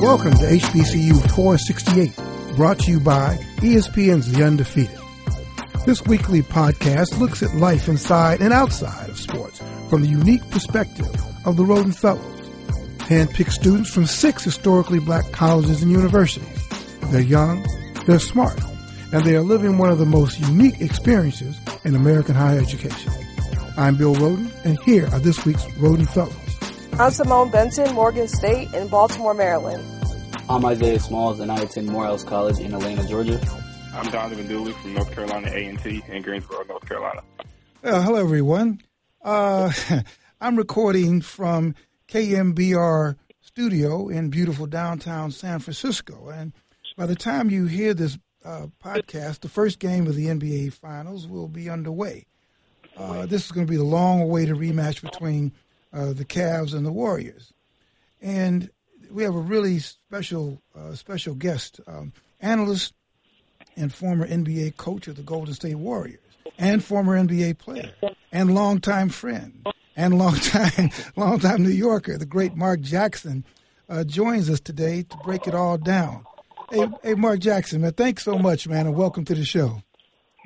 Welcome to HBCU 468, brought to you by ESPN's The Undefeated. This weekly podcast looks at life inside and outside of sports from the unique perspective of the Rhoden Fellows, handpicked students from six historically black colleges and universities. They're young, they're smart, and they are living one of the most unique experiences in American higher education. I'm Bill Rhoden, and here are this week's Rhoden Fellows. I'm Simone Benson, Morgan State in Baltimore, Maryland. I'm Isaiah Smalls, and I attend Morehouse College in Atlanta, Georgia. I'm Donovan Dooley from North Carolina A&T in Greensboro, North Carolina. Uh, hello, everyone. Uh, I'm recording from KNBR studio in beautiful downtown San Francisco, and by the time you hear this uh, podcast, the first game of the NBA Finals will be underway. Uh, this is going to be the long-awaited rematch between uh, the Cavs and the Warriors. And we have a really special uh, special guest, um, analyst and former NBA coach of the Golden State Warriors, and former NBA player, and longtime friend, and longtime longtime New Yorker, the great Mark Jackson, uh, joins us today to break it all down. Hey, hey, Mark Jackson, man, thanks so much, man, and welcome to the show.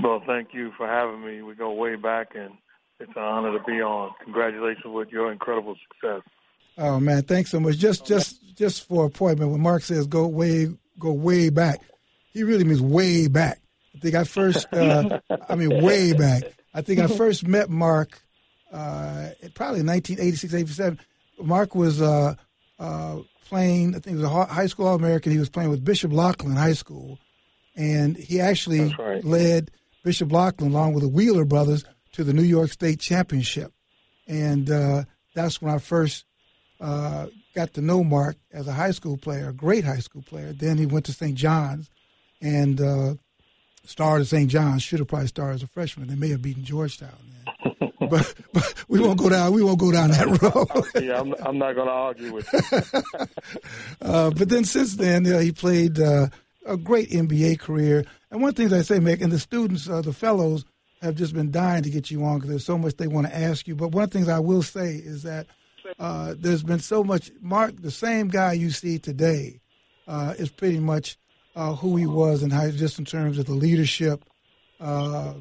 Well, thank you for having me. We go way back, and it's an honor to be on. Congratulations with your incredible success. Oh man, thanks so much. Just just just for appointment, when Mark says go way go way back, he really means way back. I think I first, uh, I mean way back. I think I first met Mark uh, probably in 1986, 87. Mark was uh, uh, playing. I think he was a high school All American. He was playing with Bishop Loughlin High School, and he actually right. led Bishop Loughlin along with the Wheeler brothers to the New York State Championship, and uh, that's when I first uh, got to know Mark as a high school player, a great high school player. Then he went to St. John's and uh, starred at St. John's. Should have probably started as a freshman. They may have beaten Georgetown then. but, but we won't go down. We won't go down that road. yeah, I'm, I'm not going to argue with you. uh, but then since then, uh, he played uh, a great NBA career. And one thing I say, Mick, and the students, uh, the fellows, have just been dying to get you on because there's so much they want to ask you. But one of the things I will say is that uh, there's been so much. Mark, the same guy you see today, uh, is pretty much uh, who he was and how just in terms of the leadership. Uh,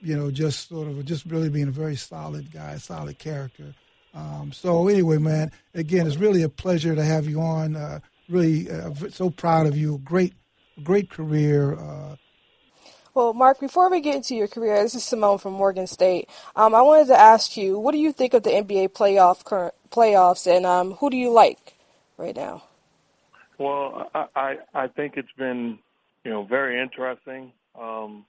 you know, just sort of just really being a very solid guy, solid character. Um, so anyway, man, again, it's really a pleasure to have you on. Uh, really, uh, so proud of you. Great, great career. Well, Mark, before we get into your career, this is Simone from Morgan State. Um, I wanted to ask you, what do you think of the NBA playoff current playoffs, and um, who do you like right now? Well, I, I I think it's been you know very interesting. Um,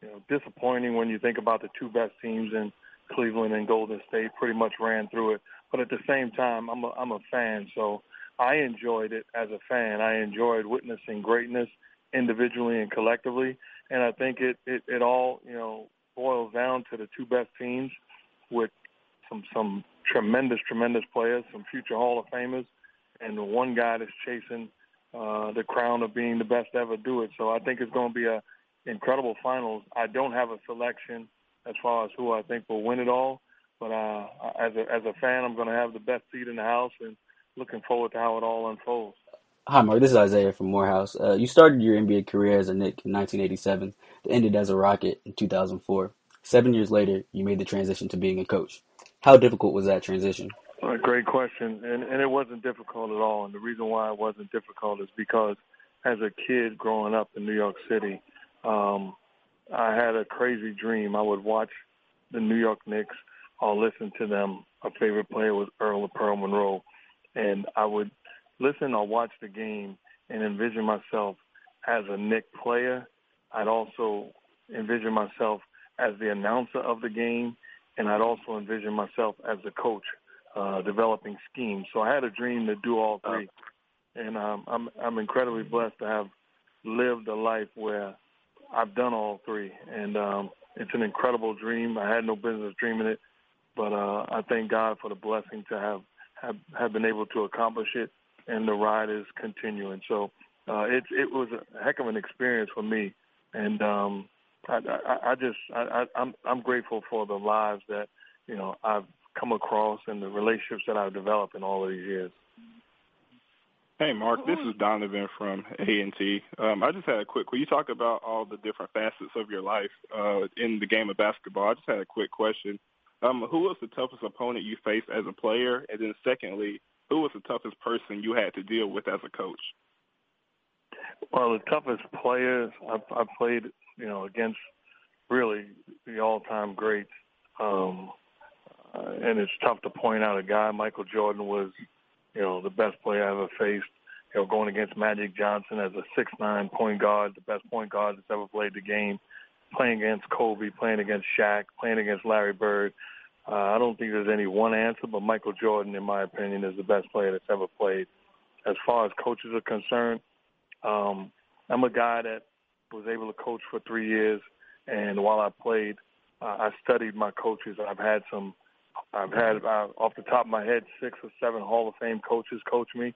you know, disappointing when you think about the two best teams in Cleveland and Golden State pretty much ran through it. But at the same time, I'm a, I'm a fan, so I enjoyed it as a fan. I enjoyed witnessing greatness individually and collectively, and I think it it, it all you know boils down to the two best teams with some some tremendous tremendous players, some future Hall of Famers, and the one guy that's chasing uh, the crown of being the best to ever do it. So I think it's going to be a incredible finals. I don't have a selection as far as who I think will win it all, but uh, as a as a fan, I'm going to have the best seat in the house and looking forward to how it all unfolds. Hi, Mark. This is Isaiah from Morehouse. Uh, you started your NBA career as a Knick in 1987, and ended as a Rocket in 2004. Seven years later, you made the transition to being a coach. How difficult was that transition? Great question, and and it wasn't difficult at all. And the reason why it wasn't difficult is because as a kid growing up in New York City, um, I had a crazy dream. I would watch the New York Knicks or listen to them. A favorite player was Earl of Pearl Monroe, and I would listen or watch the game and envision myself as a Knick player. I'd also envision myself as the announcer of the game, and I'd also envision myself as the coach, uh, developing schemes. So I had a dream to do all three, and um, I'm I'm incredibly blessed to have lived a life where I've done all three, and um, it's an incredible dream. I had no business dreaming it, but uh, I thank God for the blessing to have have, have been able to accomplish it and the ride is continuing. So uh, it it was a heck of an experience for me, and um, I, I, I just I, I'm I'm grateful for the lives that you know I've come across and the relationships that I've developed in all of these years. Hey, Mark. This is Donovan from A&T. Um, I just had a quick. When you talk about all the different facets of your life uh, in the game of basketball, I just had a quick question. Um, who was the toughest opponent you faced as a player? And then, secondly, who was the toughest person you had to deal with as a coach? Well, the toughest players I've, I've played, you know, against really the all-time greats. Um, uh, and it's tough to point out a guy. Michael Jordan was, you know, the best player I ever faced. You know, going against Magic Johnson as a six-nine point guard, the best point guard that's ever played the game. Playing against Kobe, playing against Shaq, playing against Larry Bird. Uh, I don't think there's any one answer, but Michael Jordan, in my opinion, is the best player that's ever played. As far as coaches are concerned, um, I'm a guy that was able to coach for three years, and while I played, uh, I studied my coaches. I've had some, I've had uh, off the top of my head six or seven Hall of Fame coaches coach me.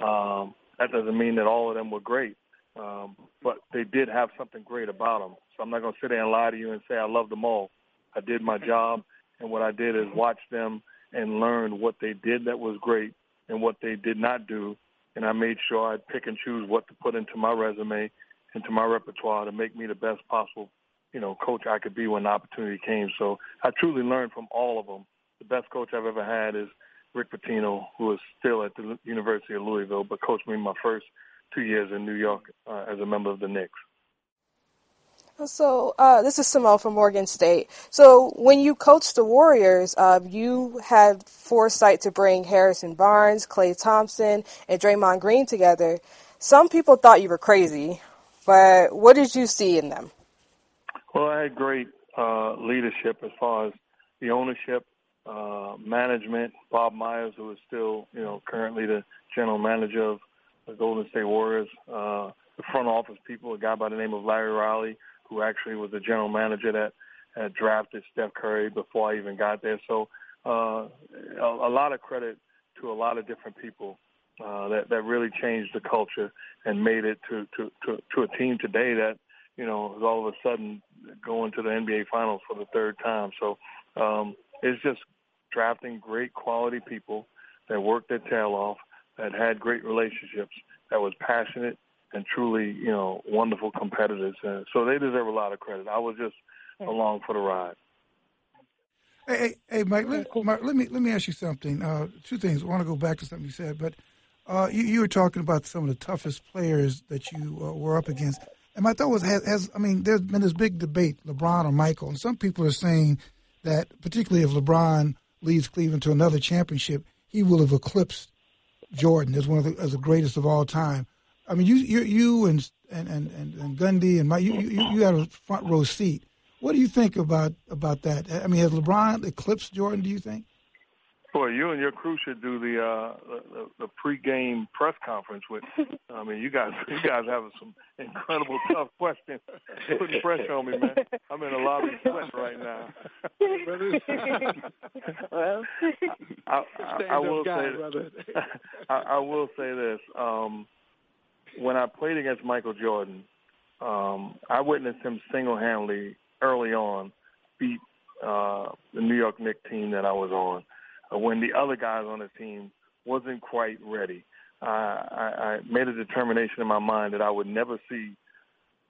Um, that doesn't mean that all of them were great, um, but they did have something great about them. So I'm not going to sit there and lie to you and say I love them all. I did my job, and what I did is watch them and learn what they did that was great and what they did not do and I made sure I'd pick and choose what to put into my resume, into my repertoire to make me the best possible, you know, coach I could be when the opportunity came. So I truly learned from all of them. The best coach I've ever had is Rick Pitino, who is still at the University of Louisville, but coached me my first two years in New York uh, as a member of the Knicks. So uh, this is Simone from Morgan State. So when you coached the Warriors, uh, you had foresight to bring Harrison Barnes, Klay Thompson, and Draymond Green together. Some people thought you were crazy, but what did you see in them? Well, I had great uh, leadership as far as the ownership, uh, management. Bob Myers, who is still, you know, currently the general manager of the Golden State Warriors. Uh, the front office people, a guy by the name of Larry Riley, who actually was the general manager that had drafted Steph Curry before I even got there. So uh, a, a lot of credit to a lot of different people uh, that that really changed the culture and made it to to to, to a team today that you know is all of a sudden going to the NBA Finals for the third time. So um, it's just drafting great quality people that worked their tail off, that had great relationships, that was passionate and truly, you know, wonderful competitors. And so they deserve a lot of credit. I was just along for the ride. Hey, hey, hey Mike, let, Mike, let me let me ask you something. Uh, two things. I want to go back to something you said, but uh, you, you, were talking about some of the toughest players that you uh, were up against. And my thought was, has, has, I mean, there's been this big debate, LeBron or Michael, and some people are saying that, particularly if LeBron leads Cleveland to another championship, he will have eclipsed Jordan as one of the, as the greatest of all time. I mean, you you you and and and and Gundy and Mike, you you you had a front row seat. What do you think about about that? I mean, has LeBron eclipsed Jordan? Do you think? Boy, you and your crew should do the uh the, the pregame press conference with. I mean, you guys you guys have some incredible tough questions. Putting pressure on me, man. I'm in a lot of sweat right now. well, I, I, I will say I, I will say this. Um, when I played against Michael Jordan, um, I witnessed him single-handedly early on beat uh, the New York Knicks team that I was on uh, when the other guys on the team wasn't quite ready. I, I made a determination in my mind that I would never see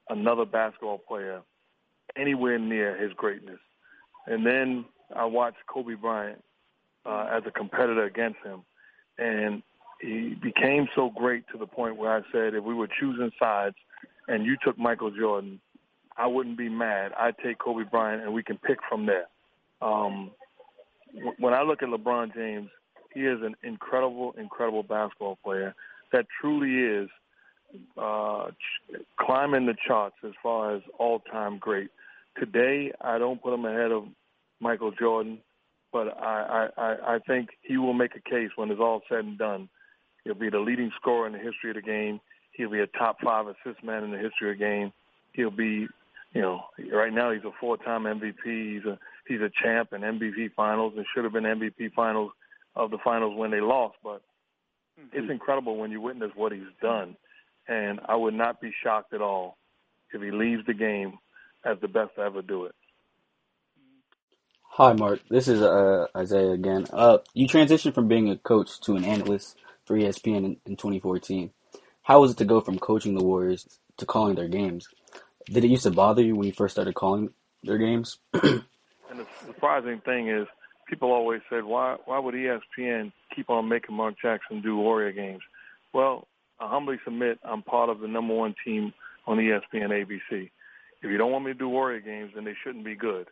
another basketball player anywhere near his greatness. And then I watched Kobe Bryant uh, as a competitor against him, and he became so great to the point where I said if we were choosing sides and you took Michael Jordan, I wouldn't be mad. I'd take Kobe Bryant and we can pick from there. Um, when I look at LeBron James, he is an incredible, incredible basketball player that truly is uh, climbing the charts as far as all-time great. Today, I don't put him ahead of Michael Jordan, but I, I, I think he will make a case when it's all said and done He'll be the leading scorer in the history of the game. He'll be a top five assist man in the history of the game. He'll be, you know, right now he's a four-time MVP. He's a he's a champ in MVP finals and should have been MVP finals of the finals when they lost. But mm-hmm. it's incredible when you witness what he's done, and I would not be shocked at all if he leaves the game as the best to ever do it. Hi, Mark. This is uh, Isaiah again. Uh, you transitioned from being a coach to an analyst. For ESPN in, in 2014. How was it to go from coaching the Warriors to calling their games? Did it used to bother you when you first started calling their games? and the surprising thing is, people always said, why why would ESPN keep on making Mark Jackson do Warrior games? Well, I humbly submit I'm part of the number one team on ESPN ABC. If you don't want me to do Warrior games, then they shouldn't be good.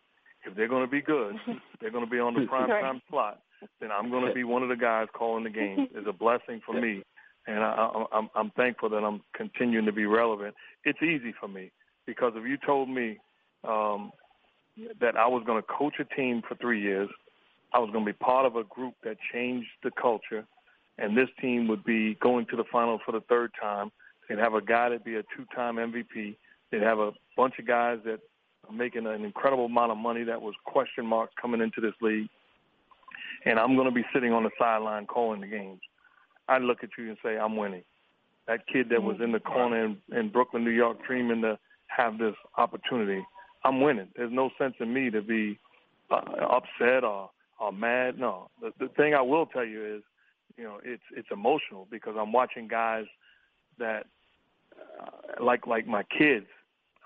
If they're going to be good, they're going to be on the prime time slot. Then I'm going to be one of the guys calling the game. It's a blessing for me, and I, I'm, I'm thankful that I'm continuing to be relevant. It's easy for me because if you told me um, that I was going to coach a team for three years, I was going to be part of a group that changed the culture, and this team would be going to the final for the third time. They'd have a guy that'd be a two-time MVP. They'd have a bunch of guys that are making an incredible amount of money that was question marks coming into this league. And I'm going to be sitting on the sideline calling the games. I'd look at you and say, I'm winning. That kid that was in the corner in, in Brooklyn, New York, dreaming to have this opportunity, I'm winning. There's no sense in me to be uh, upset or, or mad. No. The, the thing I will tell you is, you know, it's it's emotional because I'm watching guys that uh, like like my kids.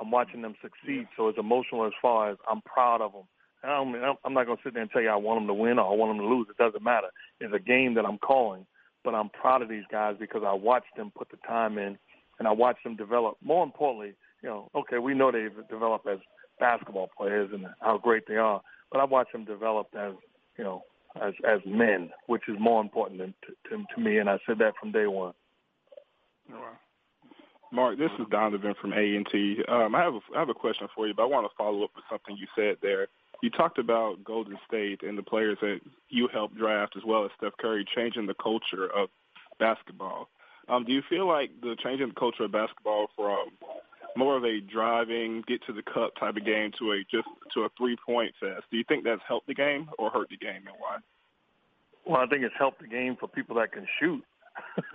I'm watching them succeed, so it's emotional as far as I'm proud of them. I don't, I'm not going to sit there and tell you I want them to win or I want them to lose. It doesn't matter. It's a game that I'm calling, but I'm proud of these guys because I watched them put the time in and I watched them develop. More importantly, you know, okay, we know they've developed as basketball players and how great they are, but I watched them develop as, you know, as as men, which is more important than to, to, to me, and I said that from day one. Wow. Mark, this is Donovan from A&T. Um, I have a, I have a question for you, but I want to follow up with something you said there. You talked about Golden State and the players that you helped draft, as well as Steph Curry, changing the culture of basketball. Um, do you feel like the changing the culture of basketball from more of a driving, get to the cup type of game to a just to a three point fest? Do you think that's helped the game or hurt the game, and why? Well, I think it's helped the game for people that can shoot.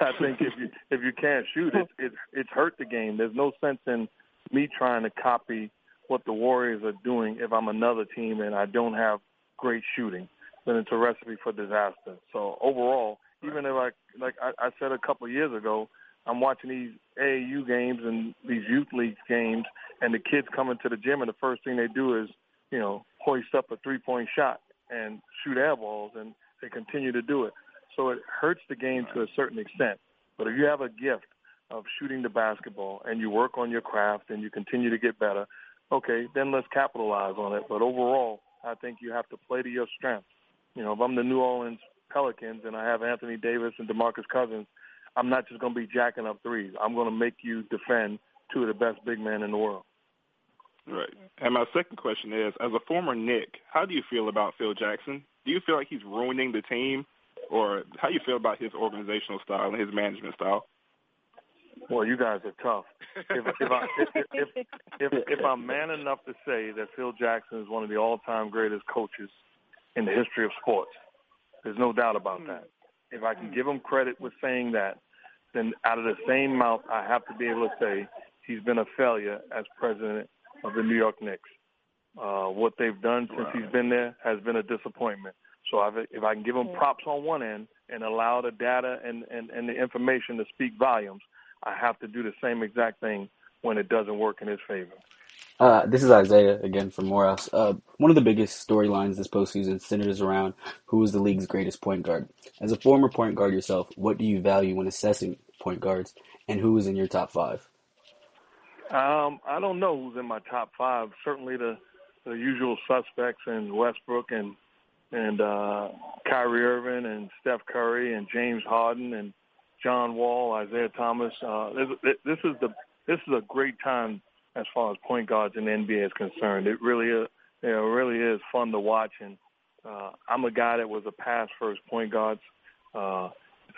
I think if you if you can't shoot, it's it's it's hurt the game. There's no sense in me trying to copy what the Warriors are doing if I'm another team and I don't have great shooting. Then it's a recipe for disaster. So overall, even if I like I, I said a couple of years ago, I'm watching these AAU games and these youth league games, and the kids come into the gym, and the first thing they do is, you know, hoist up a three-point shot and shoot air balls, and they continue to do it. So it hurts the game to a certain extent. But if you have a gift of shooting the basketball and you work on your craft and you continue to get better, okay, then let's capitalize on it. But overall, I think you have to play to your strengths. You know, if I'm the New Orleans Pelicans and I have Anthony Davis and DeMarcus Cousins, I'm not just going to be jacking up threes. I'm going to make you defend two of the best big men in the world. Right. And my second question is, as a former Knick, how do you feel about Phil Jackson? Do you feel like he's ruining the team, or how do you feel about his organizational style and his management style? Well, you guys are tough. If if, I, if, if, if if I'm man enough to say that Phil Jackson is one of the all-time greatest coaches in the history of sports, there's no doubt about that. If I can give him credit with saying that, then out of the same mouth, I have to be able to say he's been a failure as president of the New York Knicks. Uh, what they've done since he's been there has been a disappointment. So I've, if I can give him props on one end and allow the data and, and, and the information to speak volumes, I have to do the same exact thing when it doesn't work in his favor. Uh, this is Isaiah again from Morehouse. Uh, one of the biggest storylines this postseason centers around who is the league's greatest point guard. As a former point guard yourself, what do you value when assessing point guards, and who is in your top five? Um, I don't know who's in my top five. Certainly the the usual suspects in Westbrook and and uh, Kyrie Irving and Steph Curry and James Harden and John Wall, Isaiah Thomas. Uh, this, is the this is a great time as far as point guards in the NBA is concerned. It really is, you know, really is fun to watch. And uh, I'm a guy that was a pass first point guard, uh,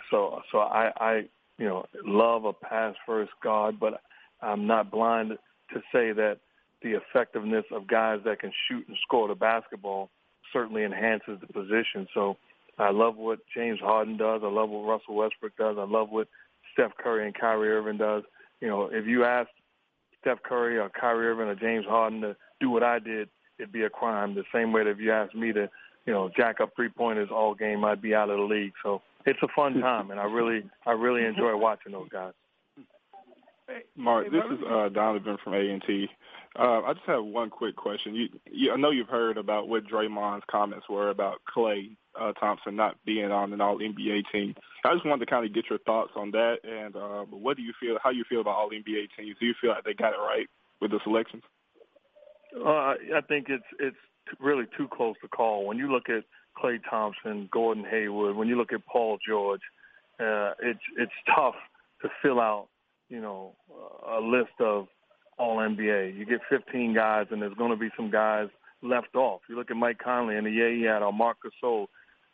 so so I, I you know love a pass first guard, but I'm not blind to say that the effectiveness of guys that can shoot and score the basketball certainly enhances the position. So I love what James Harden does. I love what Russell Westbrook does. I love what Steph Curry and Kyrie Irving does. You know, if you ask Steph Curry or Kyrie Irving or James Harden to do what I did, it'd be a crime. The same way that if you asked me to, you know, jack up three pointers all game, I'd be out of the league. So it's a fun time, and I really I really enjoy watching those guys. Hey, Mark, this is uh, Donovan from A and T. Uh, I just have one quick question. You, you, I know you've heard about what Draymond's comments were about Klay uh, Thompson not being on an All NBA team. I just wanted to kind of get your thoughts on that, and uh, what do you feel? How you feel about All NBA teams? Do you feel like they got it right with the selections? Uh, I think it's it's really too close to call. When you look at Klay Thompson, Gordon Hayward, when you look at Paul George, uh, it's it's tough to fill out, you know, a list of all NBA. You get 15 guys, and there's going to be some guys left off. You look at Mike Conley and the year he had, or Marc Gasol,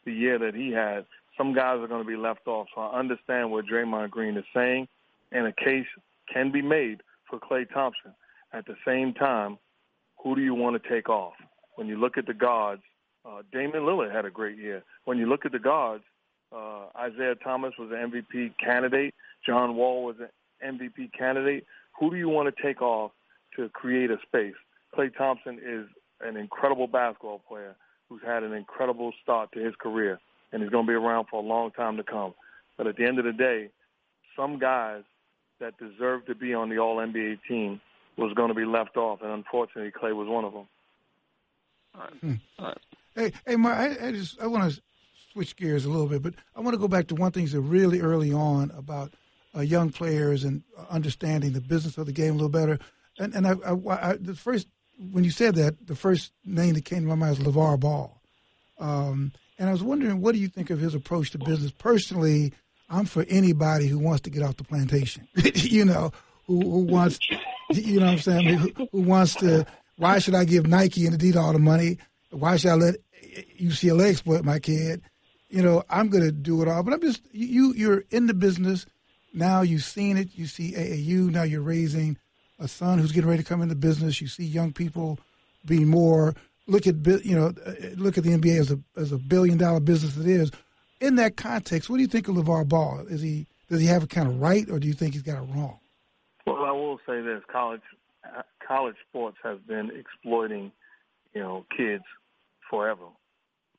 the year that he had. Some guys are going to be left off. So I understand what Draymond Green is saying, and a case can be made for Klay Thompson. At the same time, who do you want to take off? When you look at the guards, uh, Damian Lillard had a great year. When you look at the guards, uh, Isaiah Thomas was an MVP candidate. John Wall was an MVP candidate. Who do you want to take off to create a space? Klay Thompson is an incredible basketball player who's had an incredible start to his career, and he's going to be around for a long time to come. But at the end of the day, some guys that deserve to be on the All NBA team was going to be left off, and unfortunately, Klay was one of them. All right. Hmm. All right. Hey, hey, Mark, I, I just I want to switch gears a little bit, but I want to go back to one thing that really early on about uh, young players and understanding the business of the game a little better. And, and I, I, I, the first when you said that, the first name that came to my mind was LeVar Ball. Um, and I was wondering, what do you think of his approach to business? Personally, I'm for anybody who wants to get off the plantation. you know, who, who, wants, you know what I'm saying? Who, who, wants to, why should I give Nike and Adidas all the money? Why should I let UCLA exploit my kid? You know, I'm going to do it all. But I'm just, you, you're in the business. Now you've seen it. You see AAU. Now you're raising a son who's getting ready to come into business. You see young people be more look at you know look at the NBA as a as a billion dollar business it is. In that context, what do you think of LeVar Ball? Is he does he have it kind of right, or do you think he's got it wrong? Well, I will say this: college college sports has been exploiting you know kids forever,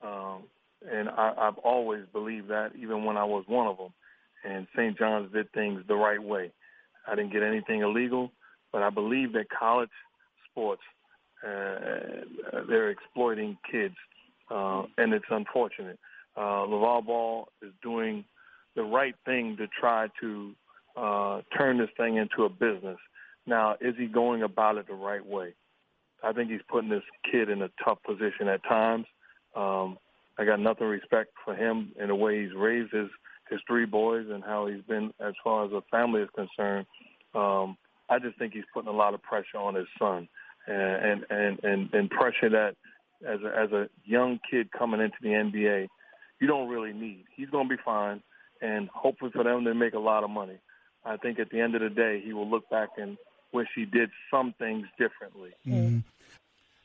um, and I, I've always believed that, even when I was one of them. And St. John's did things the right way. I didn't get anything illegal. But I believe that college sports uh, they're exploiting kids, uh, and it's unfortunate. Uh, LeVar Ball is doing the right thing to try to uh, turn this thing into a business. Now, is he going about it the right way? I think he's putting this kid in a tough position at times. Um, I got nothing respect for him in the way he's raised his his three boys and how he's been as far as the family is concerned. Um, I just think he's putting a lot of pressure on his son, and and and, and pressure that as a, as a young kid coming into the NBA, you don't really need. He's going to be fine, and hopefully for them they make a lot of money. I think at the end of the day, he will look back and wish he did some things differently. Mm-hmm.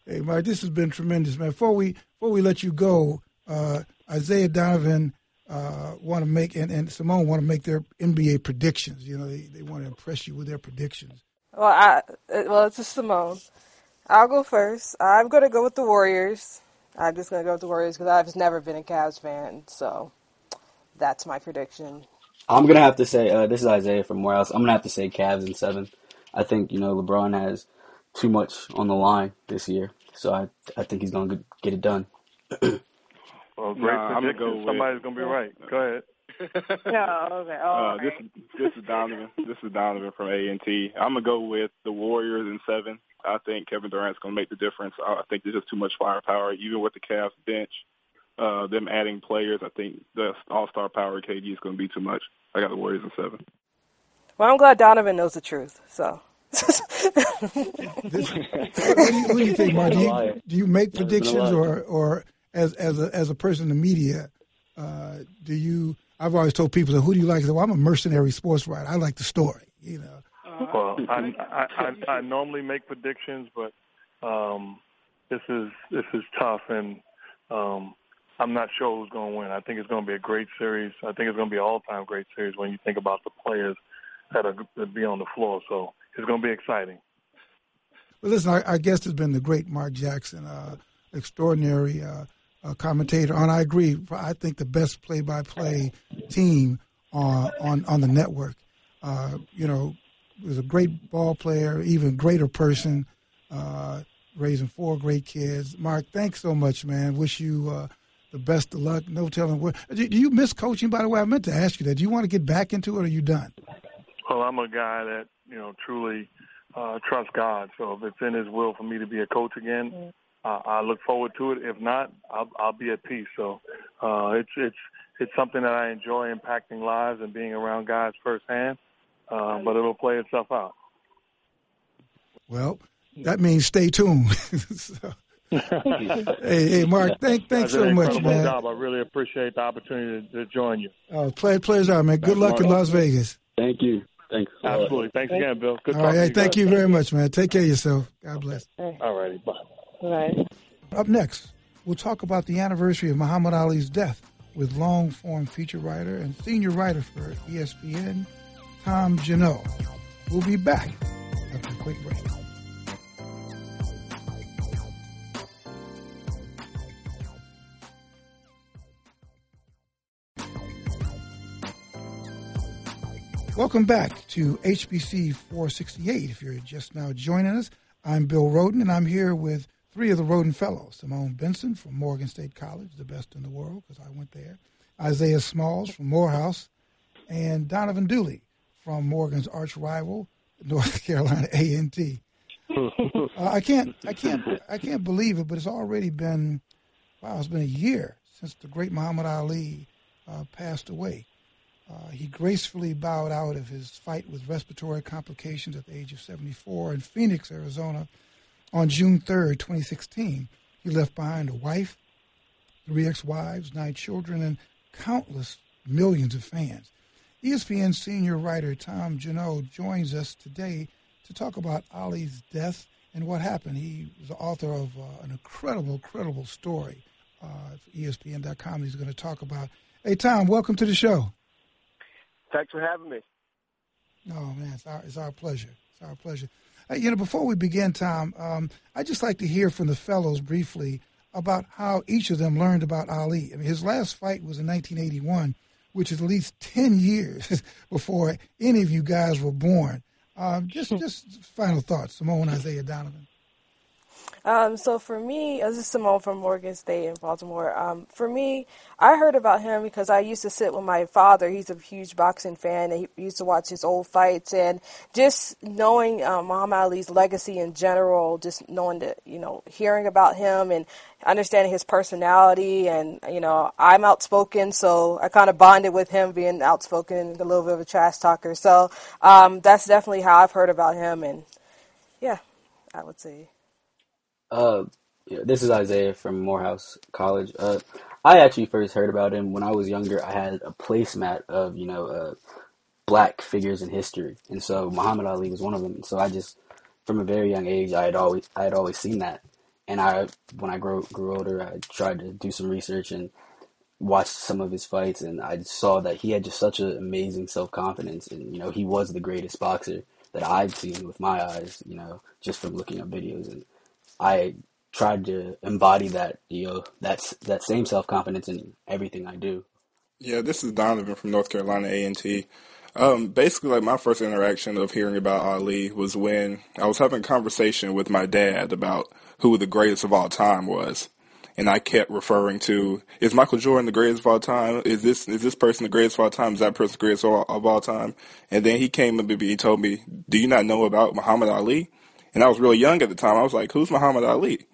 Hey, Mike, this has been tremendous, man. Before we before we let you go, uh, Isaiah Donovan uh, want to make and, and Simone want to make their NBA predictions. You know, they, they want to impress you with their predictions. Well, I well, it's a Simone. I'll go first. I'm going to go with the Warriors. I'm just going to go with the Warriors because I've never been a Cavs fan, so that's my prediction. I'm gonna have to say uh, this is Isaiah from Morehouse. I'm gonna have to say Cavs in seven. I think you know LeBron has too much on the line this year, so I I think he's gonna get it done. Well, great nah, I'm gonna go with, Somebody's gonna be right. Go ahead. no, okay. Oh, uh, this is this is Donovan. this is Donovan from A and T. I'm gonna go with the Warriors in seven. I think Kevin Durant's gonna make the difference. I think there's just too much firepower, even with the Cavs bench. Uh, them adding players, I think the All-Star power KD is going to be too much. I got the Warriors in seven. Well, I'm glad Donovan knows the truth. So. this, what, do you, what, do you, think, Mark? Do you, do you make predictions, or, or as as a as a person in the media, uh, do you? I've always told people, "Who do you like?" I said, "Well, I'm a mercenary sports writer. I like the story." You know. Well, I, I, I, I normally make predictions, but um, this is this is tough, and um, I'm not sure who's going to win. I think it's going to be a great series. I think it's going to be an all-time great series when you think about the players that are going to be on the floor. So it's going to be exciting. Well, listen, our, our guest has been the great Mark Jackson, uh, extraordinary uh, uh, commentator on. I agree. I think the best play-by-play team on on, on the network. Uh, you know, was a great ball player, even greater person, uh, raising four great kids. Mark, thanks so much, man. Wish you uh, the best of luck. No telling where. Do you miss coaching? By the way, I meant to ask you that. Do you want to get back into it, or are you done? Well, I'm a guy that you know truly uh, trusts God. So if it's in His will for me to be a coach again. Uh, I look forward to it. If not, I'll, I'll be at peace. So uh, it's it's it's something that I enjoy impacting lives and being around guys firsthand. Uh, but it'll play itself out. Well, that means stay tuned. so, hey, hey, Mark, thank, thanks so much, man. Job. I really appreciate the opportunity to, to join you. Oh, play, pleasure, man. Good luck in Las Vegas. Thank you. Thanks. Absolutely. Thanks again, Bill. Good All right. Hey, thank you very much, man. Take care of yourself. God bless. All righty. Bye. Right. Up next, we'll talk about the anniversary of Muhammad Ali's death with long form feature writer and senior writer for ESPN, Tom Junod. We'll be back after a quick break. Welcome back to HBC 468. If you're just now joining us, I'm Bill Rhoden, and I'm here with three of the Rhoden Fellows Simone Benson from Morgan State College, the best in the world because I went there, Isaiah Smalls from Morehouse, and Donovan Dooley from Morgan's arch rival, North Carolina A&T. uh, I can't, I can't, I can't believe it, but it's already been, wow, it's been a year since the great Muhammad Ali uh, passed away. Uh, he gracefully bowed out of his fight with respiratory complications at the age of 74 in Phoenix, Arizona, on June 3rd, 2016. He left behind a wife, three ex-wives, nine children, and countless millions of fans. ESPN senior writer Tom Junod joins us today to talk about Ali's death and what happened. He was the author of uh, an incredible, incredible story uh, ESPN.com. He's going to talk about. Hey, Tom, welcome to the show. Thanks for having me. Oh man, it's our, it's our pleasure. It's our pleasure. Uh, you know, before we begin, Tom, um, I'd just like to hear from the fellows briefly about how each of them learned about Ali. I mean, his last fight was in 1981 which is at least 10 years before any of you guys were born. Um, just, just final thoughts, Simone Isaiah Donovan. Um, so for me, this is Simone from Morgan State in Baltimore. Um, for me, I heard about him because I used to sit with my father. He's a huge boxing fan, and he used to watch his old fights. And just knowing uh, Muhammad Ali's legacy in general, just knowing that, you know, hearing about him and understanding his personality. And, you know, I'm outspoken, so I kind of bonded with him being outspoken and a little bit of a trash talker. So um, that's definitely how I've heard about him. And yeah, I would say. Uh, this is Isaiah from Morehouse College. Uh, I actually first heard about him when I was younger. I had a placemat of you know uh, black figures in history, and so Muhammad Ali was one of them. So I just, from a very young age, I had always I had always seen that, and I when I grew grew older, I tried to do some research and watched some of his fights, and I saw that he had just such an amazing self confidence, and you know he was the greatest boxer that I've seen with my eyes, you know, just from looking at videos and I tried to embody that, you know, that's that same self confidence in everything I do. Yeah, this is Donovan from North Carolina A and T. Um, basically, like my first interaction of hearing about Ali was when I was having a conversation with my dad about who the greatest of all time was, and I kept referring to is Michael Jordan the greatest of all time? Is this is this person the greatest of all time? Is that person the greatest of all, of all time? And then he came and he told me, "Do you not know about Muhammad Ali?" And I was really young at the time. I was like, who's Muhammad Ali?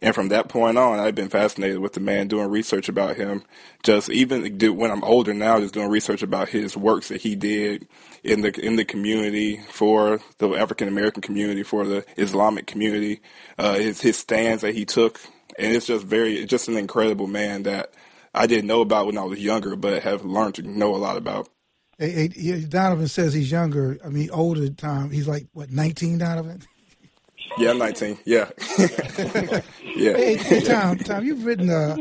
And from that point on, I've been fascinated with the man, doing research about him. Just even when I'm older now, just doing research about his works that he did in the in the community for the African American community, for the Islamic community, uh, his his stands that he took, and it's just very, just an incredible man that I didn't know about when I was younger, but have learned to know a lot about. Hey, hey, Donovan says he's younger. I mean, older time. He's like what, nineteen, Donovan? Yeah, I'm 19. Yeah. yeah. Hey, hey, Tom, Tom, you've written a,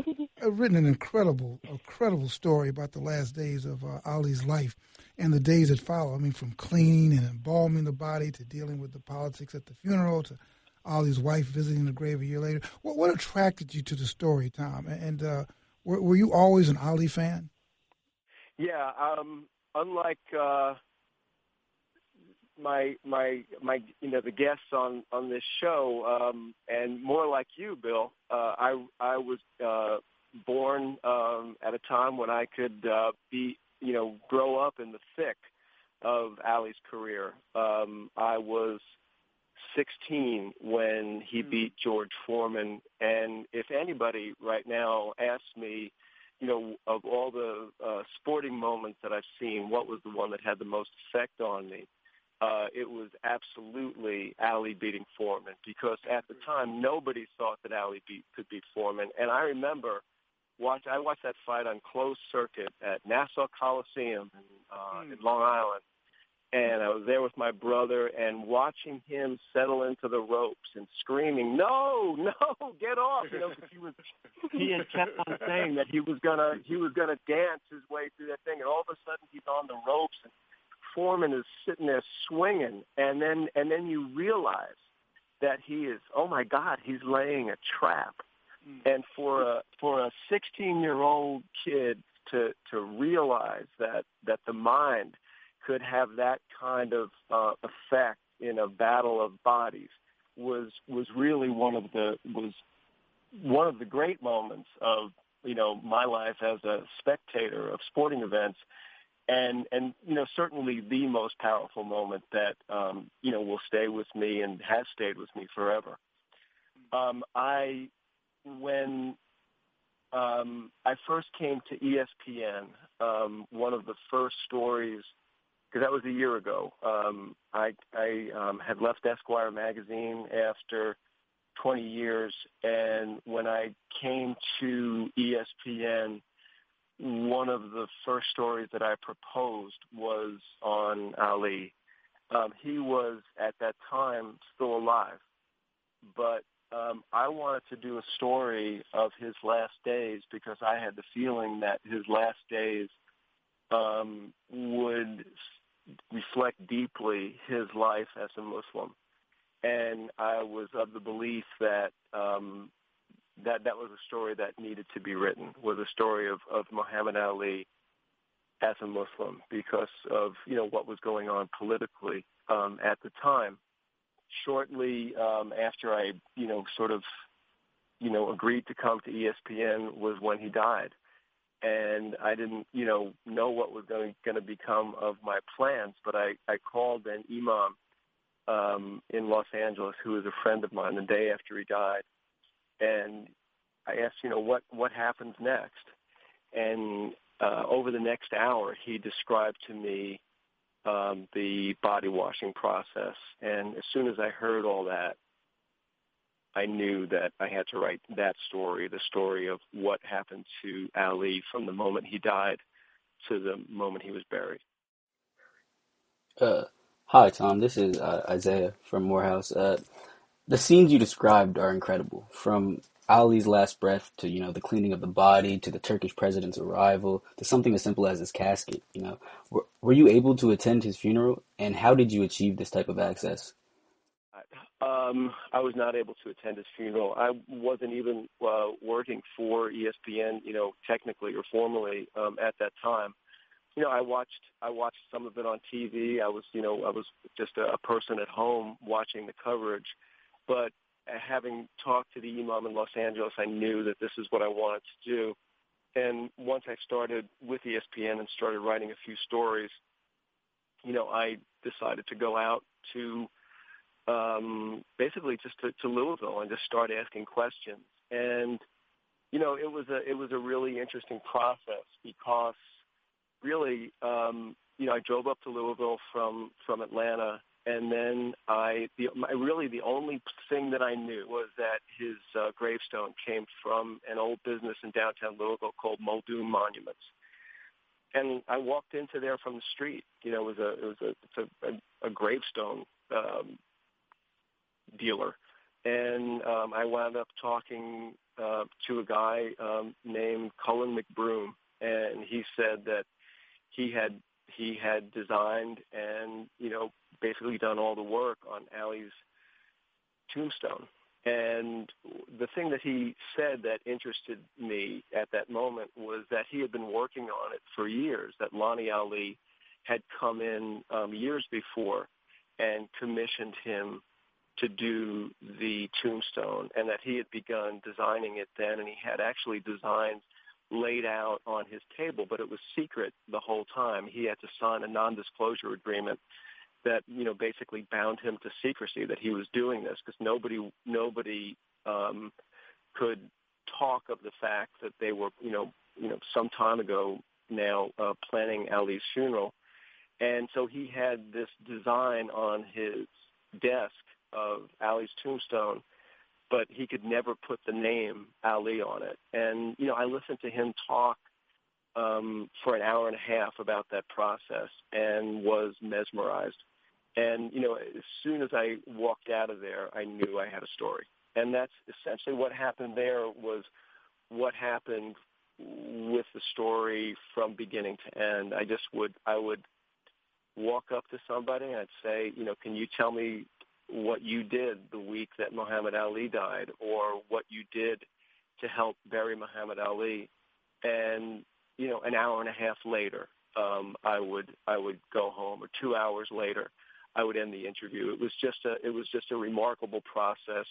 written an incredible, incredible story about the last days of uh, Ali's life and the days that follow. I mean, from cleaning and embalming the body to dealing with the politics at the funeral to Ali's wife visiting the grave a year later. What, what attracted you to the story, Tom? And uh, were, were, you always an Ali fan? Yeah. Um, unlike uh, my my my you know the guests on on this show, um, and more like you, Bill, uh, I I was uh, born um, at a time when I could uh, be you know grow up in the thick of Ali's career. Um, I was 16 when he mm. beat George Foreman, and if anybody right now asks me, you know, of all the uh, sporting moments that I've seen, what was the one that had the most effect on me? Uh, it was absolutely Ali beating Foreman because at the time nobody thought that Ali beat, could beat Foreman, and I remember watch I watched that fight on closed circuit at Nassau Coliseum in, uh, mm. in Long Island, and I was there with my brother and watching him settle into the ropes and screaming, "No, no, get off!" You know, because he was he had kept on saying that he was gonna he was gonna dance his way through that thing, and all of a sudden he's on the ropes and Foreman is sitting there swinging, and then and then you realize that he is oh my God, he's laying a trap, mm. and for a for a 16 year old kid to to realize that that the mind could have that kind of uh, effect in a battle of bodies was was really one of the was one of the great moments of you know my life as a spectator of sporting events and and you know certainly the most powerful moment that um you know will stay with me and has stayed with me forever um i when um i first came to espn um one of the first stories because that was a year ago. Um, I, I um, had left Esquire magazine after 20 years, and when I came to ESPN, one of the first stories that I proposed was on Ali. Um, he was at that time still alive, but um, I wanted to do a story of his last days because I had the feeling that his last days um, would reflect deeply his life as a Muslim. And I was of the belief that um, that that was a story that needed to be written, was a story of, of Muhammad Ali as a Muslim because of you know what was going on politically um, at the time. Shortly um, after I you know sort of you know agreed to come to ESPN was when he died and I didn't, you know, know what was going to become of my plans. But I, I called an imam um, in Los Angeles who was a friend of mine the day after he died, and I asked, you know, what what happens next? And uh, over the next hour, he described to me um, the body washing process. And as soon as I heard all that, I knew that I had to write that story, the story of what happened to Ali from the moment he died to the moment he was buried. Uh, hi, Tom. This is uh, Isaiah from Morehouse. Uh, the scenes you described are incredible. From Ali's last breath to you know the cleaning of the body to the Turkish president's arrival to something as simple as his casket. You know, were, were you able to attend his funeral, and how did you achieve this type of access? Um, I was not able to attend his funeral. I wasn't even uh, working for ESPN, you know, technically or formally um, at that time. You know, I watched I watched some of it on TV. I was, you know, I was just a, a person at home watching the coverage. But having talked to the imam in Los Angeles, I knew that this is what I wanted to do. And once I started with ESPN and started writing a few stories, you know, I decided to go out to um, basically just to, to Louisville and just start asking questions. And you know, it was a it was a really interesting process because really, um, you know, I drove up to Louisville from from Atlanta, and then I the my, really the only thing that I knew was that his uh, gravestone came from an old business in downtown Louisville called Muldoon Monuments. And I walked into there from the street. You know, it was a it was a it's a, a, a gravestone um, dealer. And um, I wound up talking uh, to a guy um, named Cullen McBroom, and he said that he had he had designed and you know basically done all the work on Ali's tombstone. And the thing that he said that interested me at that moment was that he had been working on it for years, that Lonnie Ali had come in um, years before and commissioned him to do the tombstone and that he had begun designing it then and he had actually designs laid out on his table, but it was secret the whole time. He had to sign a non-disclosure agreement that you know basically bound him to secrecy that he was doing this because nobody nobody um, could talk of the fact that they were you know you know some time ago now uh, planning Ali's funeral, and so he had this design on his desk of Ali's tombstone, but he could never put the name Ali on it. And you know I listened to him talk um, for an hour and a half about that process and was mesmerized. And, you know, as soon as I walked out of there, I knew I had a story. And that's essentially what happened there was what happened with the story from beginning to end. I just would, I would walk up to somebody and I'd say, you know, can you tell me what you did the week that Muhammad Ali died or what you did to help bury Muhammad Ali? And, you know, an hour and a half later, um, I would, I would go home or two hours later I would end the interview. It was just a it was just a remarkable process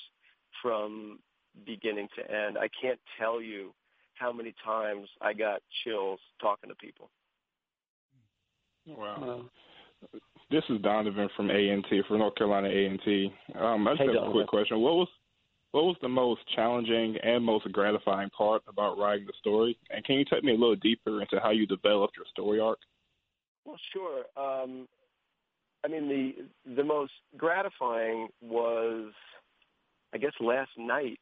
from beginning to end. I can't tell you how many times I got chills talking to people. Wow. This is Donovan from A&T, from North Carolina A&T. Um, I just hey, have Donovan. a quick question. What was what was the most challenging and most gratifying part about writing the story? And can you take me a little deeper into how you developed your story arc? Well, sure. Um, I mean, the the most gratifying was, I guess, last night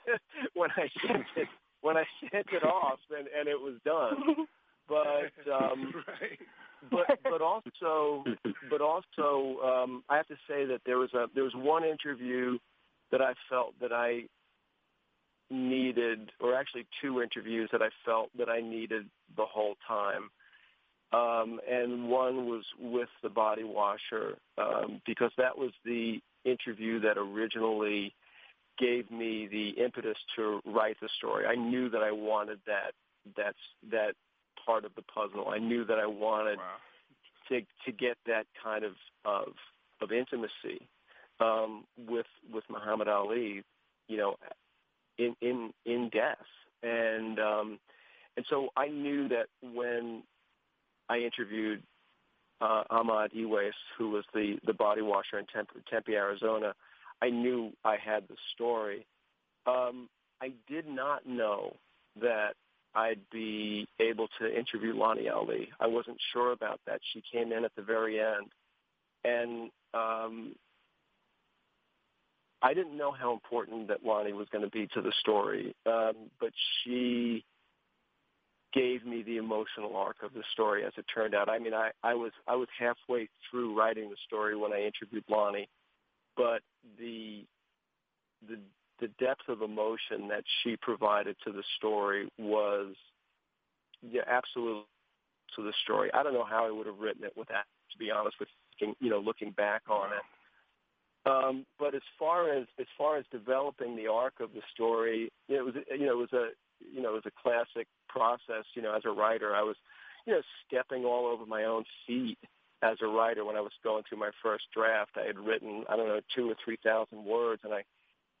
when I sent it when I sent it off and, and it was done. But um, right. but but also but also um, I have to say that there was a there was one interview that I felt that I needed, or actually two interviews that I felt that I needed the whole time um, and one was with the body washer um, because that was the interview that originally gave me the impetus to write the story. I knew that I wanted that that's that part of the puzzle. I knew that I wanted Wow. to to get that kind of of of intimacy um, with with Muhammad Ali, you know, in in in death, and um, and so I knew that when I interviewed uh, Ahmad Iwais, who was the, the body washer in Tempe, Tempe, Arizona. I knew I had the story. Um, I did not know that I'd be able to interview Lonnie Ali. I wasn't sure about that. She came in at the very end. And um, I didn't know how important that Lonnie was going to be to the story, um, but she gave me the emotional arc of the story as it turned out. I mean, I, I was I was halfway through writing the story when I interviewed Lonnie, but the the the depth of emotion that she provided to the story was yeah, absolute to the story. I don't know how I would have written it without, to be honest with you, you know, looking back on it. Um, but as far as as far as developing the arc of the story, it was you know it was a you know, it was a classic process. You know, as a writer, I was, you know, stepping all over my own feet as a writer when I was going through my first draft. I had written, I don't know, two or three thousand words, and I,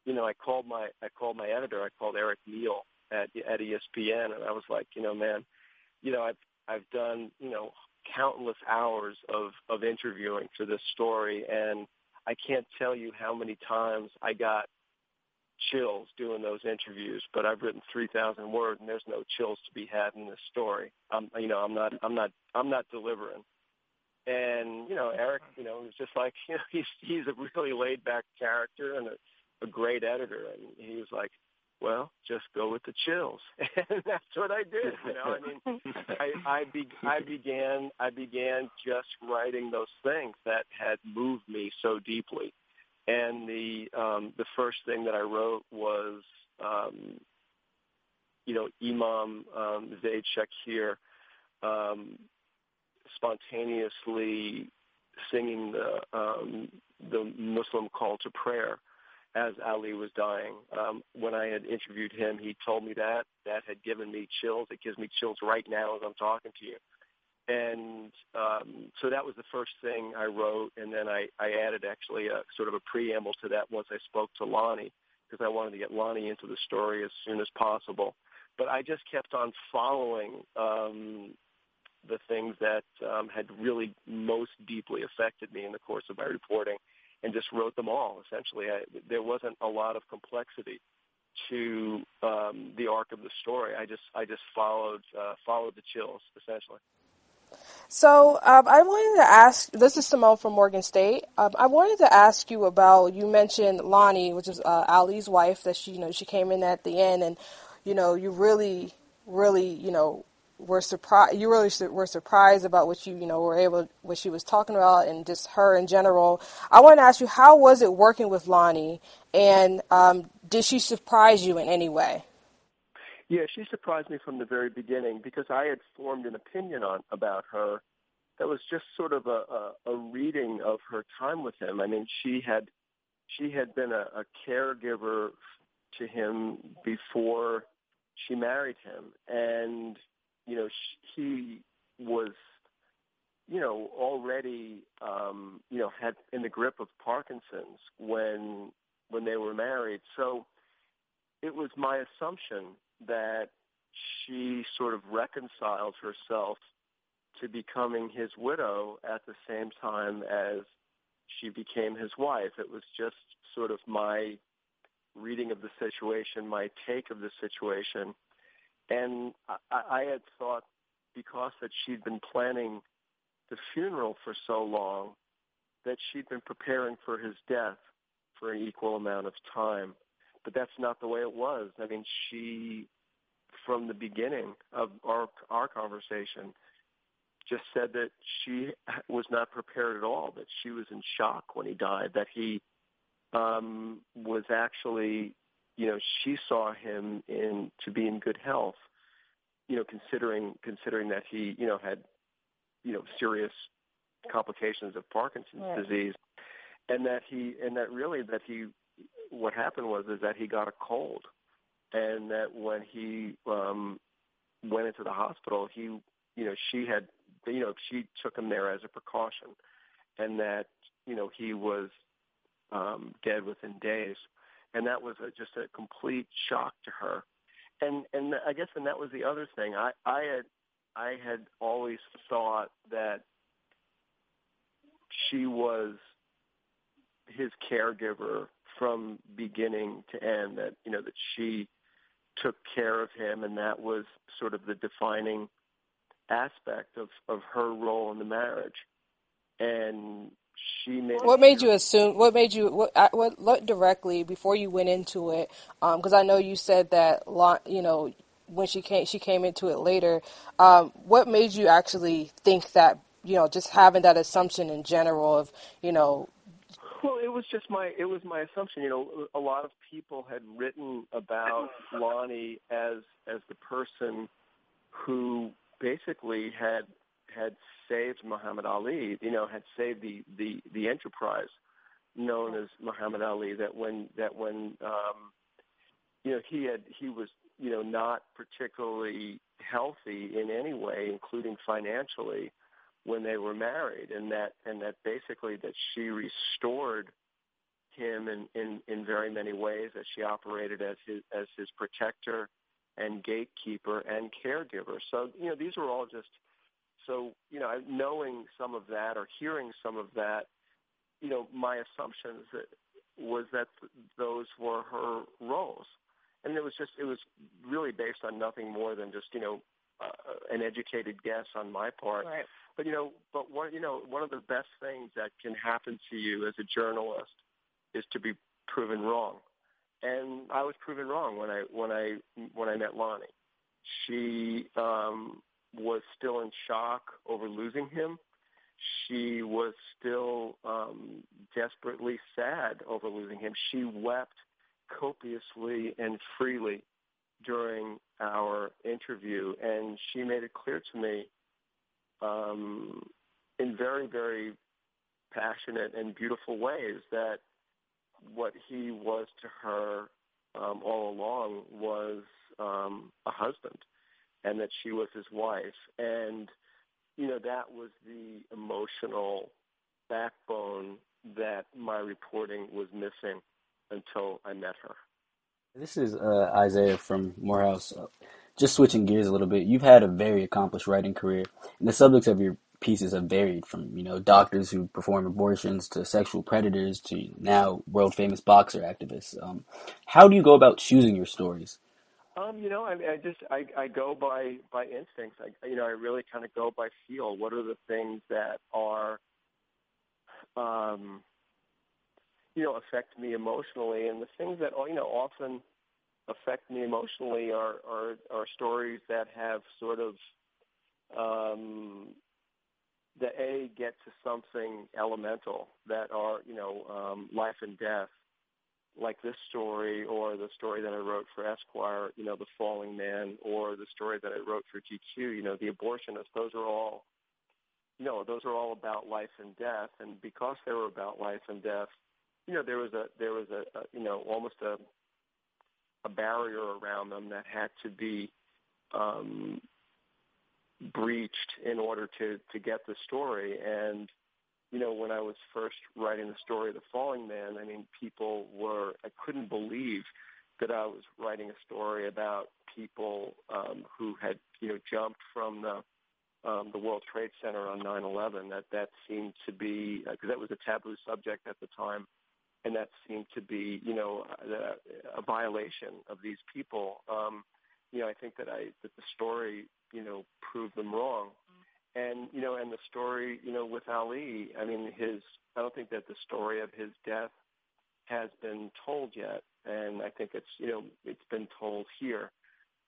you know, I called my, I called my editor. I called Eric Neel at at ESPN, and I was like, you know, man, you know, I've I've done, you know, countless hours of of interviewing for this story, and I can't tell you how many times I got chills doing those interviews, but I've written 3,000 words and there's no chills to be had in this story. I'm, you know, I'm not, I'm not, I'm not delivering. And, you know, Eric, you know, was just like, you know, he's, he's a really laid back character and a, a great editor. And he was like, well, just go with the chills. And that's what I did. You know, I mean, I, I, be, I began, I began just writing those things that had moved me so deeply and the um, the first thing that I wrote was um, you know Imam um, Zaid Shakir um, spontaneously singing the um, the Muslim call to prayer as Ali was dying. Um, when I had interviewed him, he told me that. That had given me chills. It gives me chills right now as I'm talking to you. And um, so that was the first thing I wrote, and then I, I added actually a sort of a preamble to that once I spoke to Lonnie because I wanted to get Lonnie into the story as soon as possible. But I just kept on following um, the things that um, had really most deeply affected me in the course of my reporting and just wrote them all. Essentially, I, there wasn't a lot of complexity to um, the arc of the story. I just I just followed uh, followed the chills essentially. So um, I wanted to ask. This is Simone from Morgan State. Um, I wanted to ask you about. You mentioned Lonnie, which is uh, Ali's wife. That she, you know, she came in at the end, and you know, you really, really, you know, were surprised. You really were surprised about what you, you know, were able, what she was talking about, and just her in general. I want to ask you, how was it working with Lonnie, and um, did she surprise you in any way? Yeah, she surprised me from the very beginning because I had formed an opinion on about her that was just sort of a, a, a reading of her time with him. I mean, she had she had been a, a caregiver to him before she married him, and you know she, he was you know already um, you know had in the grip of Parkinson's when when they were married. So it was my assumption that she sort of reconciled herself to becoming his widow at the same time as she became his wife. It was just sort of my reading of the situation, my take of the situation. And I, I had thought because that she'd been planning the funeral for so long that she'd been preparing for his death for an equal amount of time but that's not the way it was. I mean, she, from the beginning of our our conversation, just said that she was not prepared at all. That she was in shock when he died. That he um, was actually, you know, she saw him in to be in good health. You know, considering considering that he, you know, had, you know, serious complications of Parkinson's yeah. disease, and that he, and that really that he what happened was is that he got a cold, and that when he um, went into the hospital, he, you know, she had, you know, she took him there as a precaution, and that you know he was um, dead within days, and that was a, just a complete shock to her, and and I guess and that was the other thing. I I had I had always thought that she was his caregiver from beginning to end that you know that she took care of him and that was sort of the defining aspect of of her role in the marriage. And she made what made you assume what made you what what, what directly before you went into it because um, I know you said that you know when she came she came into it later um, what made you actually think that you know just having that assumption in general of you know well, it was just my it was my assumption. You know, a lot of people had written about Lonnie as as the person who basically had had saved Muhammad Ali. You know, had saved the the the enterprise known as Muhammad Ali. That when that when um, you know he had he was you know not particularly healthy in any way, including financially when they were married and that and that basically that she restored him in, in, in very many ways that she operated as his as his protector and gatekeeper and caregiver. So, you know, these are all just so, you know, knowing some of that or hearing some of that, you know, my assumptions that was that those were her roles. And it was just, it was really based on nothing more than just, you know, uh, an educated guess on my part. Right. But you know, but one you know, one of the best things that can happen to you as a journalist is to be proven wrong. And I was proven wrong when I when I when I met Lonnie. She um, was still in shock over losing him. She was still um, desperately sad over losing him. She wept copiously and freely during our interview, and she made it clear to me um, in very, very passionate and beautiful ways that what he was to her um, all along was um, a husband, and that she was his wife, and you know that was the emotional backbone that my reporting was missing until I met her. This is uh, Isaiah from Morehouse. Uh, just switching gears a little bit, you've had a very accomplished writing career, and the subjects of your pieces have varied from you know doctors who perform abortions to sexual predators to now world famous boxer activists. Um, how do you go about choosing your stories? Um, you know, I, I just I, I go by by instincts. I you know I really kind of go by feel. What are the things that are, um, you know, affect me emotionally, and the things that you know often affect me emotionally are are, are stories that have sort of um, the A get to something elemental that are, you know, um, life and death, like this story or the story that I wrote for Esquire, you know, The Falling Man, or the story that I wrote for GQ, you know, The Abortionist. Those are all, you know, those are all about life and death. And because they were about life and death, you know, there was a, there was a, a you know, almost a, a barrier around them that had to be, um, breached in order to to get the story. And you know when i was first writing the story of the falling man i mean people were i couldn't believe that i was writing a story about people um who had you know jumped from the um the world trade center on 9/11 that that seemed to be because uh, that was a taboo subject at the time and that seemed to be you know a, a violation of these people um you know, I think that I that the story, you know, proved them wrong. And you know, and the story, you know, with Ali, I mean, his I don't think that the story of his death has been told yet, and I think it's you know it's been told here.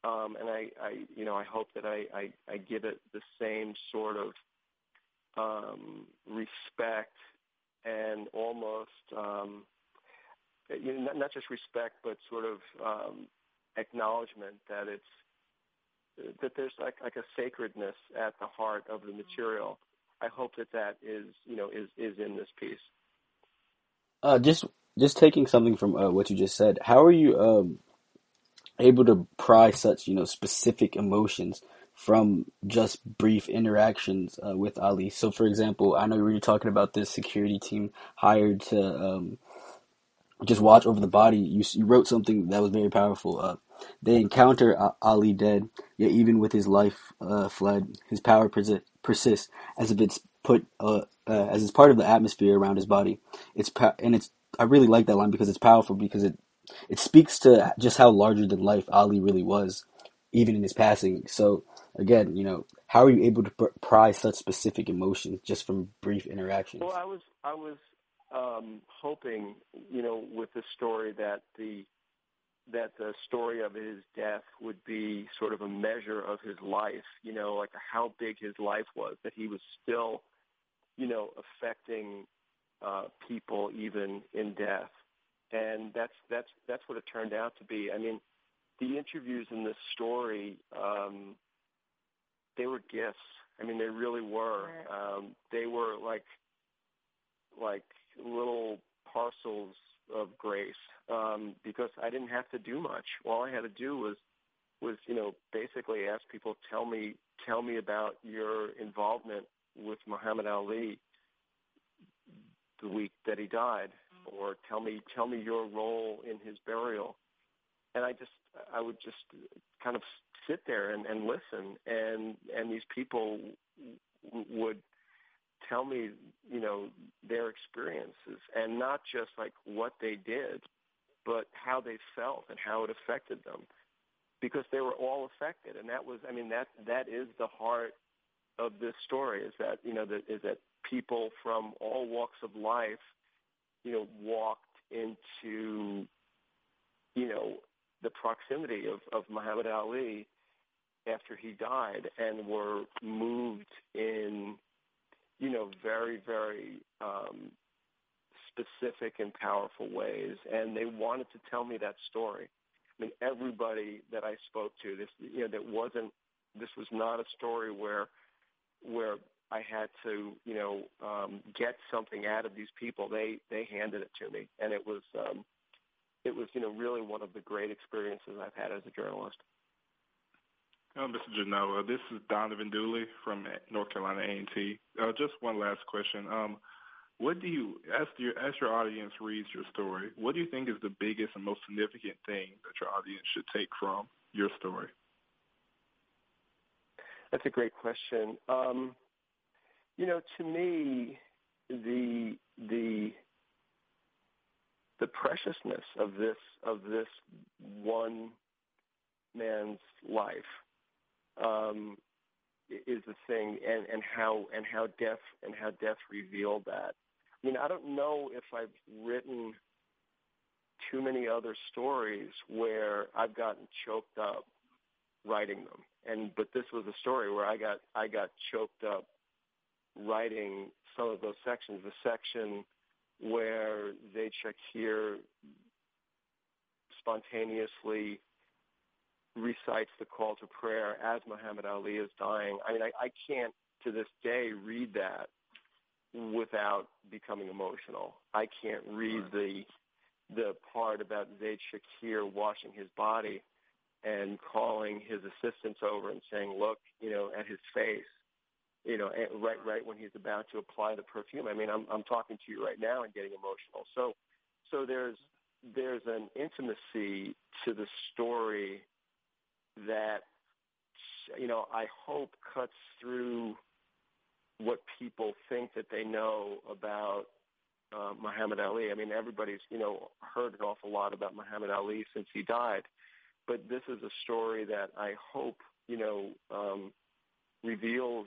Um, and I, I, you know, I hope that I, I, I give it the same sort of um, respect and almost, um, you know, not, not just respect, but sort of um, acknowledgement that it's that there's like like a sacredness at the heart of the material. I hope that that is you know is is in this piece. Uh, just just taking something from uh, what you just said, how are you um, able to pry such you know specific emotions from just brief interactions uh, with Ali? So, for example, I know we were talking about this security team hired to um, just watch over the body. You you wrote something that was very powerful. Uh, they encounter Ali dead, yet even with his life uh, fled, his power persi- persists as if it's put uh, uh, as it's part of the atmosphere around his body. It's pa- and it's I really like that line because it's powerful because it it speaks to just how larger than life Ali really was, even in his passing. So again, you know, how are you able to pr- pry such specific emotions just from brief interactions? Well, I was I was um, hoping, you know, with the story that the that the story of his death would be sort of a measure of his life, you know, like how big his life was, that he was still, you know, affecting uh, people even in death. And that's that's that's what it turned out to be. I mean, the interviews in this story, um, they were gifts. I mean, they really were. Um, they were like like little parcels of grace um, because I didn't have to do much. All I had to do was was you know basically ask people tell me tell me about your involvement with Muhammad Ali the week that he died, or tell me tell me your role in his burial. And I just I would just kind of sit there and, and listen, and and these people would tell me, you know, their experiences and not just like what they did, but how they felt and how it affected them because they were all affected. And that was, I mean, that, that is the heart of this story is that, you know, that is that people from all walks of life, you know, walked into, you know, the proximity of, of Muhammad Ali after he died and were moved in you know, very, very um, specific and powerful ways. And they wanted to tell me that story. I mean, everybody that I spoke to, this, you know, that wasn't, this was not a story where, where I had to, you know, um, get something out of these people. They they handed it to me, and it was um, it was, you know, really one of the great experiences I've had as a journalist. Oh, Mr. Junod, this is Donovan Dooley from North Carolina A&T. Uh, just one last question. Um, what do you, as your as your audience reads your story, what do you think is the biggest and most significant thing that your audience should take from your story? That's a great question. Um, you know, to me, the the the preciousness of this of this one man's life um, is the thing, and, and how and how death and how death revealed that. I mean, I don't know if I've written too many other stories where I've gotten choked up writing them, and but this was a story where I got I got choked up writing some of those sections. The section where Zaid Shakir spontaneously recites the call to prayer as Muhammad Ali is dying. I mean, I, I can't to this day read that without becoming emotional. I can't read the the part about Zaid Shakir washing his body and calling his assistants over and saying, "Look, you know, at his face, you know, right right when he's about to apply the perfume. I mean, I'm I'm talking to you right now and getting emotional. So so there's there's an intimacy to the story that you know I hope cuts through what people think that they know about uh, Muhammad Ali. I mean, everybody's you know heard an awful lot about Muhammad Ali since he died, but this is a story that I hope you know um, reveals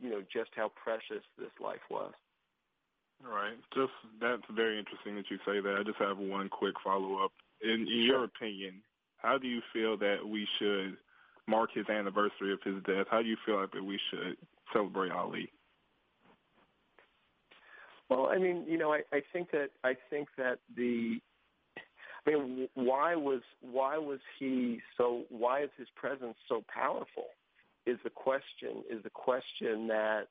you know just how precious this life was. All right, just that's very interesting that you say that. I just have one quick follow up. In, in your opinion, how do you feel that we should mark his anniversary of his death? How do you feel that we should celebrate Ali? Well, I mean, you know, I, I think that I think that the I mean, why was why was he so? Why is his presence so powerful? is the question is the question that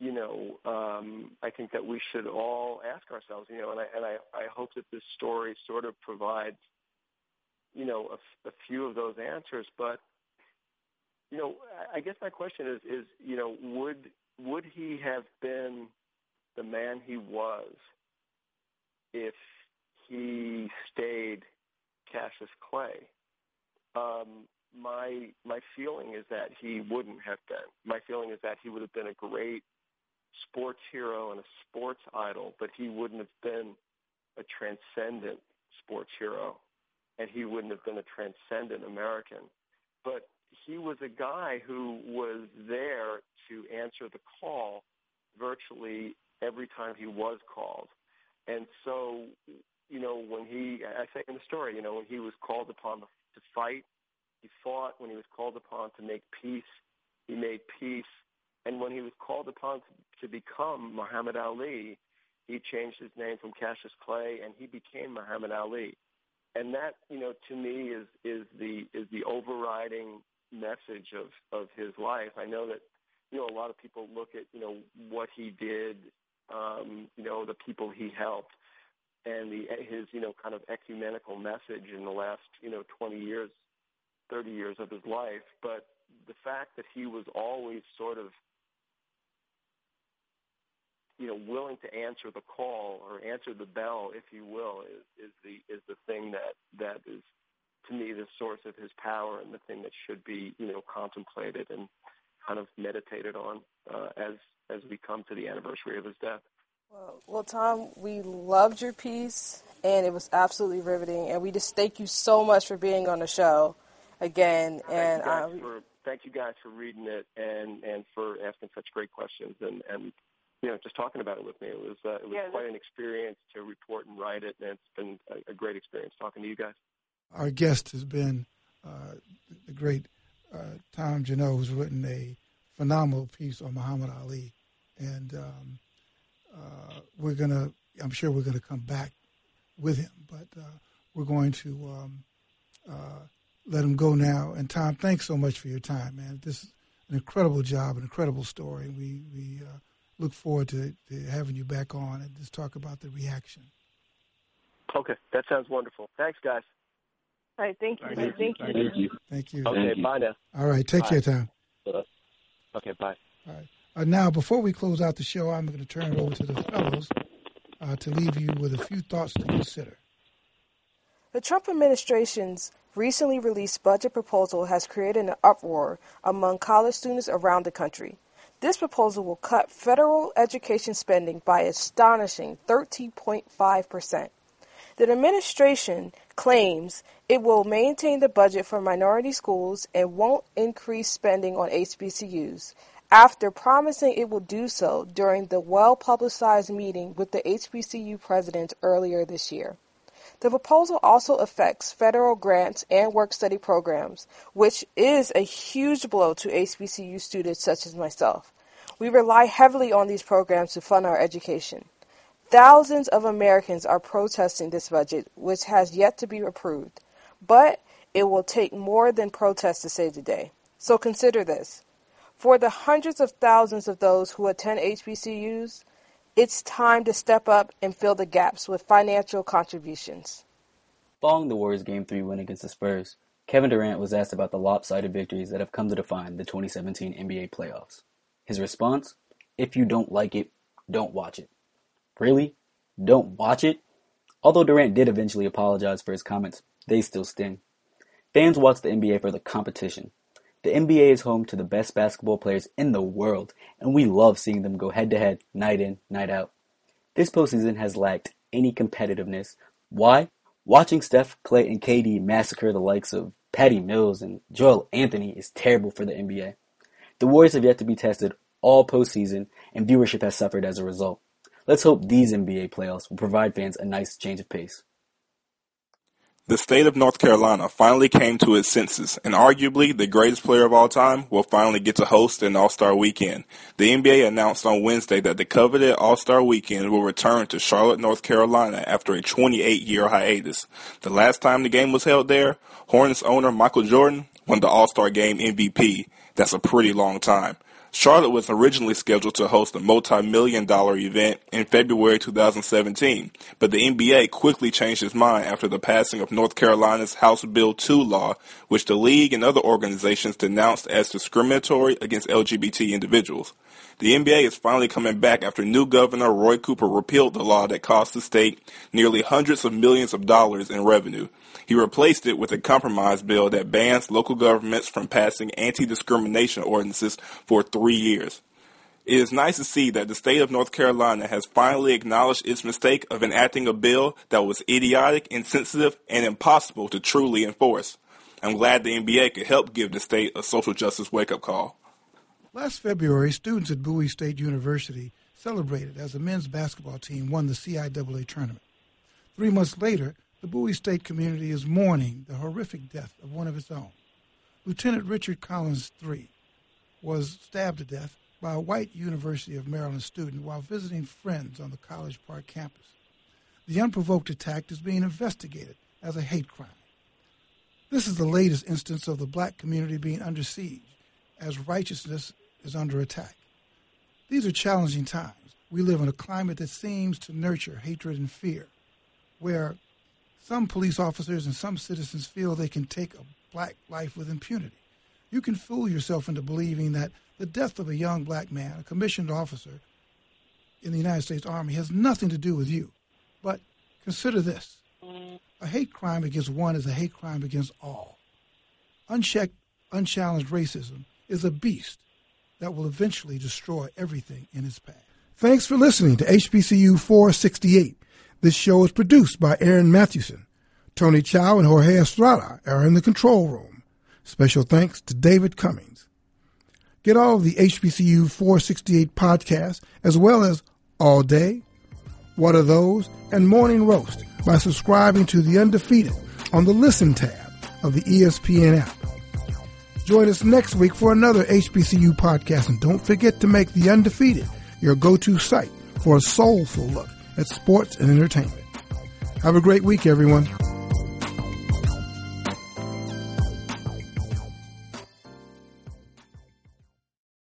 you know um, I think that we should all ask ourselves. You know, and I and I, I hope that this story sort of provides you know a, few of those answers. But you know, I guess my question is is you know would would he have been the man he was if he stayed Cassius Clay? Um, my my feeling is that he wouldn't have been. My feeling is that he would have been a great sports hero and a sports idol, but he wouldn't have been a transcendent sports hero, and he wouldn't have been a transcendent American. But he was a guy who was there to answer the call virtually every time he was called. And so, you know, when he, I say in the story, you know, when he was called upon to fight he fought when he was called upon to make peace. He made peace. And when he was called upon to, become Muhammad Ali, he changed his name from Cassius Clay and he became Muhammad Ali. And that, you know, to me is is the is the overriding message of of his life. I know that you know a lot of people look at you know what he did, um, you know, the people he helped, and the his you know kind of ecumenical message in the last you know 20 years 30 years of his life, but the fact that he was always sort of you know willing to answer the call or answer the bell if you will is is the is the thing that that is to me the source of his power and the thing that should be you know contemplated and kind of meditated on uh, as as we come to the anniversary of his death well, well, Tom, we loved your piece, and it was absolutely riveting. And we just thank you so much for being on the show again. And thank you, guys for, thank you guys for reading it and and for asking such great questions and and you know just talking about it with me. It was uh, it was yeah, quite an experience to report and write it, and it's been a, a great experience talking to you guys. Our guest has been uh, the great uh, Tom Junod, who's written a phenomenal piece on Muhammad Ali, and um, uh, we're gonna. I'm sure we're gonna come back with him, but uh, we're going to um, uh, let him go now. And Tom, thanks so much for your time, man. This an incredible job, an incredible story. We we uh, look forward to, to having you back on and just talk about the reaction. Okay, that sounds wonderful. Thanks, guys. All right, thank you. Thank Thank, you. you. Thank you. Thank you. Okay, Thank you. bye now. All right, take Bye. care, Tom. Okay, bye. All right. Uh, now, before we close out the show, I'm going to turn it over to the fellows uh, to leave you with a few thoughts to consider. The Trump administration's recently released budget proposal has created an uproar among college students around the country. This proposal will cut federal education spending by astonishing 13.5%. The administration claims it will maintain the budget for minority schools and won't increase spending on HBCUs after promising it will do so during the well publicized meeting with the HBCU president earlier this year. The proposal also affects federal grants and work study programs, which is a huge blow to HBCU students such as myself. We rely heavily on these programs to fund our education. Thousands of Americans are protesting this budget, which has yet to be approved. But it will take more than protests to save the day. So consider this. For the hundreds of thousands of those who attend HBCUs, it's time to step up and fill the gaps with financial contributions. Following the Warriors' Game 3 win against the Spurs, Kevin Durant was asked about the lopsided victories that have come to define the 2017 NBA playoffs. His response? If you don't like it, don't watch it. Really? Don't watch it? Although Durant did eventually apologize for his comments, they still sting. Fans watch the NBA for the competition. The NBA is home to the best basketball players in the world, and we love seeing them go head to head, night in, night out. This postseason has lacked any competitiveness. Why? Watching Steph, Clay, and KD massacre the likes of Patty Mills and Joel Anthony is terrible for the NBA. The Warriors have yet to be tested all postseason, and viewership has suffered as a result. Let's hope these NBA playoffs will provide fans a nice change of pace. The state of North Carolina finally came to its senses, and arguably the greatest player of all time will finally get to host an All-Star Weekend. The NBA announced on Wednesday that the coveted All-Star Weekend will return to Charlotte, North Carolina after a 28-year hiatus. The last time the game was held there, Hornets owner Michael Jordan won the All-Star Game MVP. That's a pretty long time. Charlotte was originally scheduled to host a multi-million dollar event in February 2017, but the NBA quickly changed its mind after the passing of North Carolina's House Bill 2 law, which the league and other organizations denounced as discriminatory against LGBT individuals. The NBA is finally coming back after new governor Roy Cooper repealed the law that cost the state nearly hundreds of millions of dollars in revenue. He replaced it with a compromise bill that bans local governments from passing anti-discrimination ordinances for three years. It is nice to see that the state of North Carolina has finally acknowledged its mistake of enacting a bill that was idiotic, insensitive, and impossible to truly enforce. I'm glad the NBA could help give the state a social justice wake-up call. Last February, students at Bowie State University celebrated as the men's basketball team won the CIAA tournament. Three months later, the Bowie State community is mourning the horrific death of one of its own. Lieutenant Richard Collins III was stabbed to death by a white University of Maryland student while visiting friends on the College Park campus. The unprovoked attack is being investigated as a hate crime. This is the latest instance of the black community being under siege as righteousness is under attack. These are challenging times. We live in a climate that seems to nurture hatred and fear, where some police officers and some citizens feel they can take a black life with impunity. You can fool yourself into believing that the death of a young black man, a commissioned officer in the United States Army, has nothing to do with you. But consider this a hate crime against one is a hate crime against all. Unchecked, unchallenged racism is a beast that will eventually destroy everything in its path. Thanks for listening to HBCU 468. This show is produced by Aaron Mathewson. Tony Chow and Jorge Estrada are in the control room. Special thanks to David Cummings. Get all of the HBCU 468 podcasts as well as All Day, What Are Those, and Morning Roast by subscribing to The Undefeated on the Listen tab of the ESPN app. Join us next week for another HBCU podcast and don't forget to make The Undefeated your go-to site for a soulful look at sports and entertainment. Have a great week, everyone.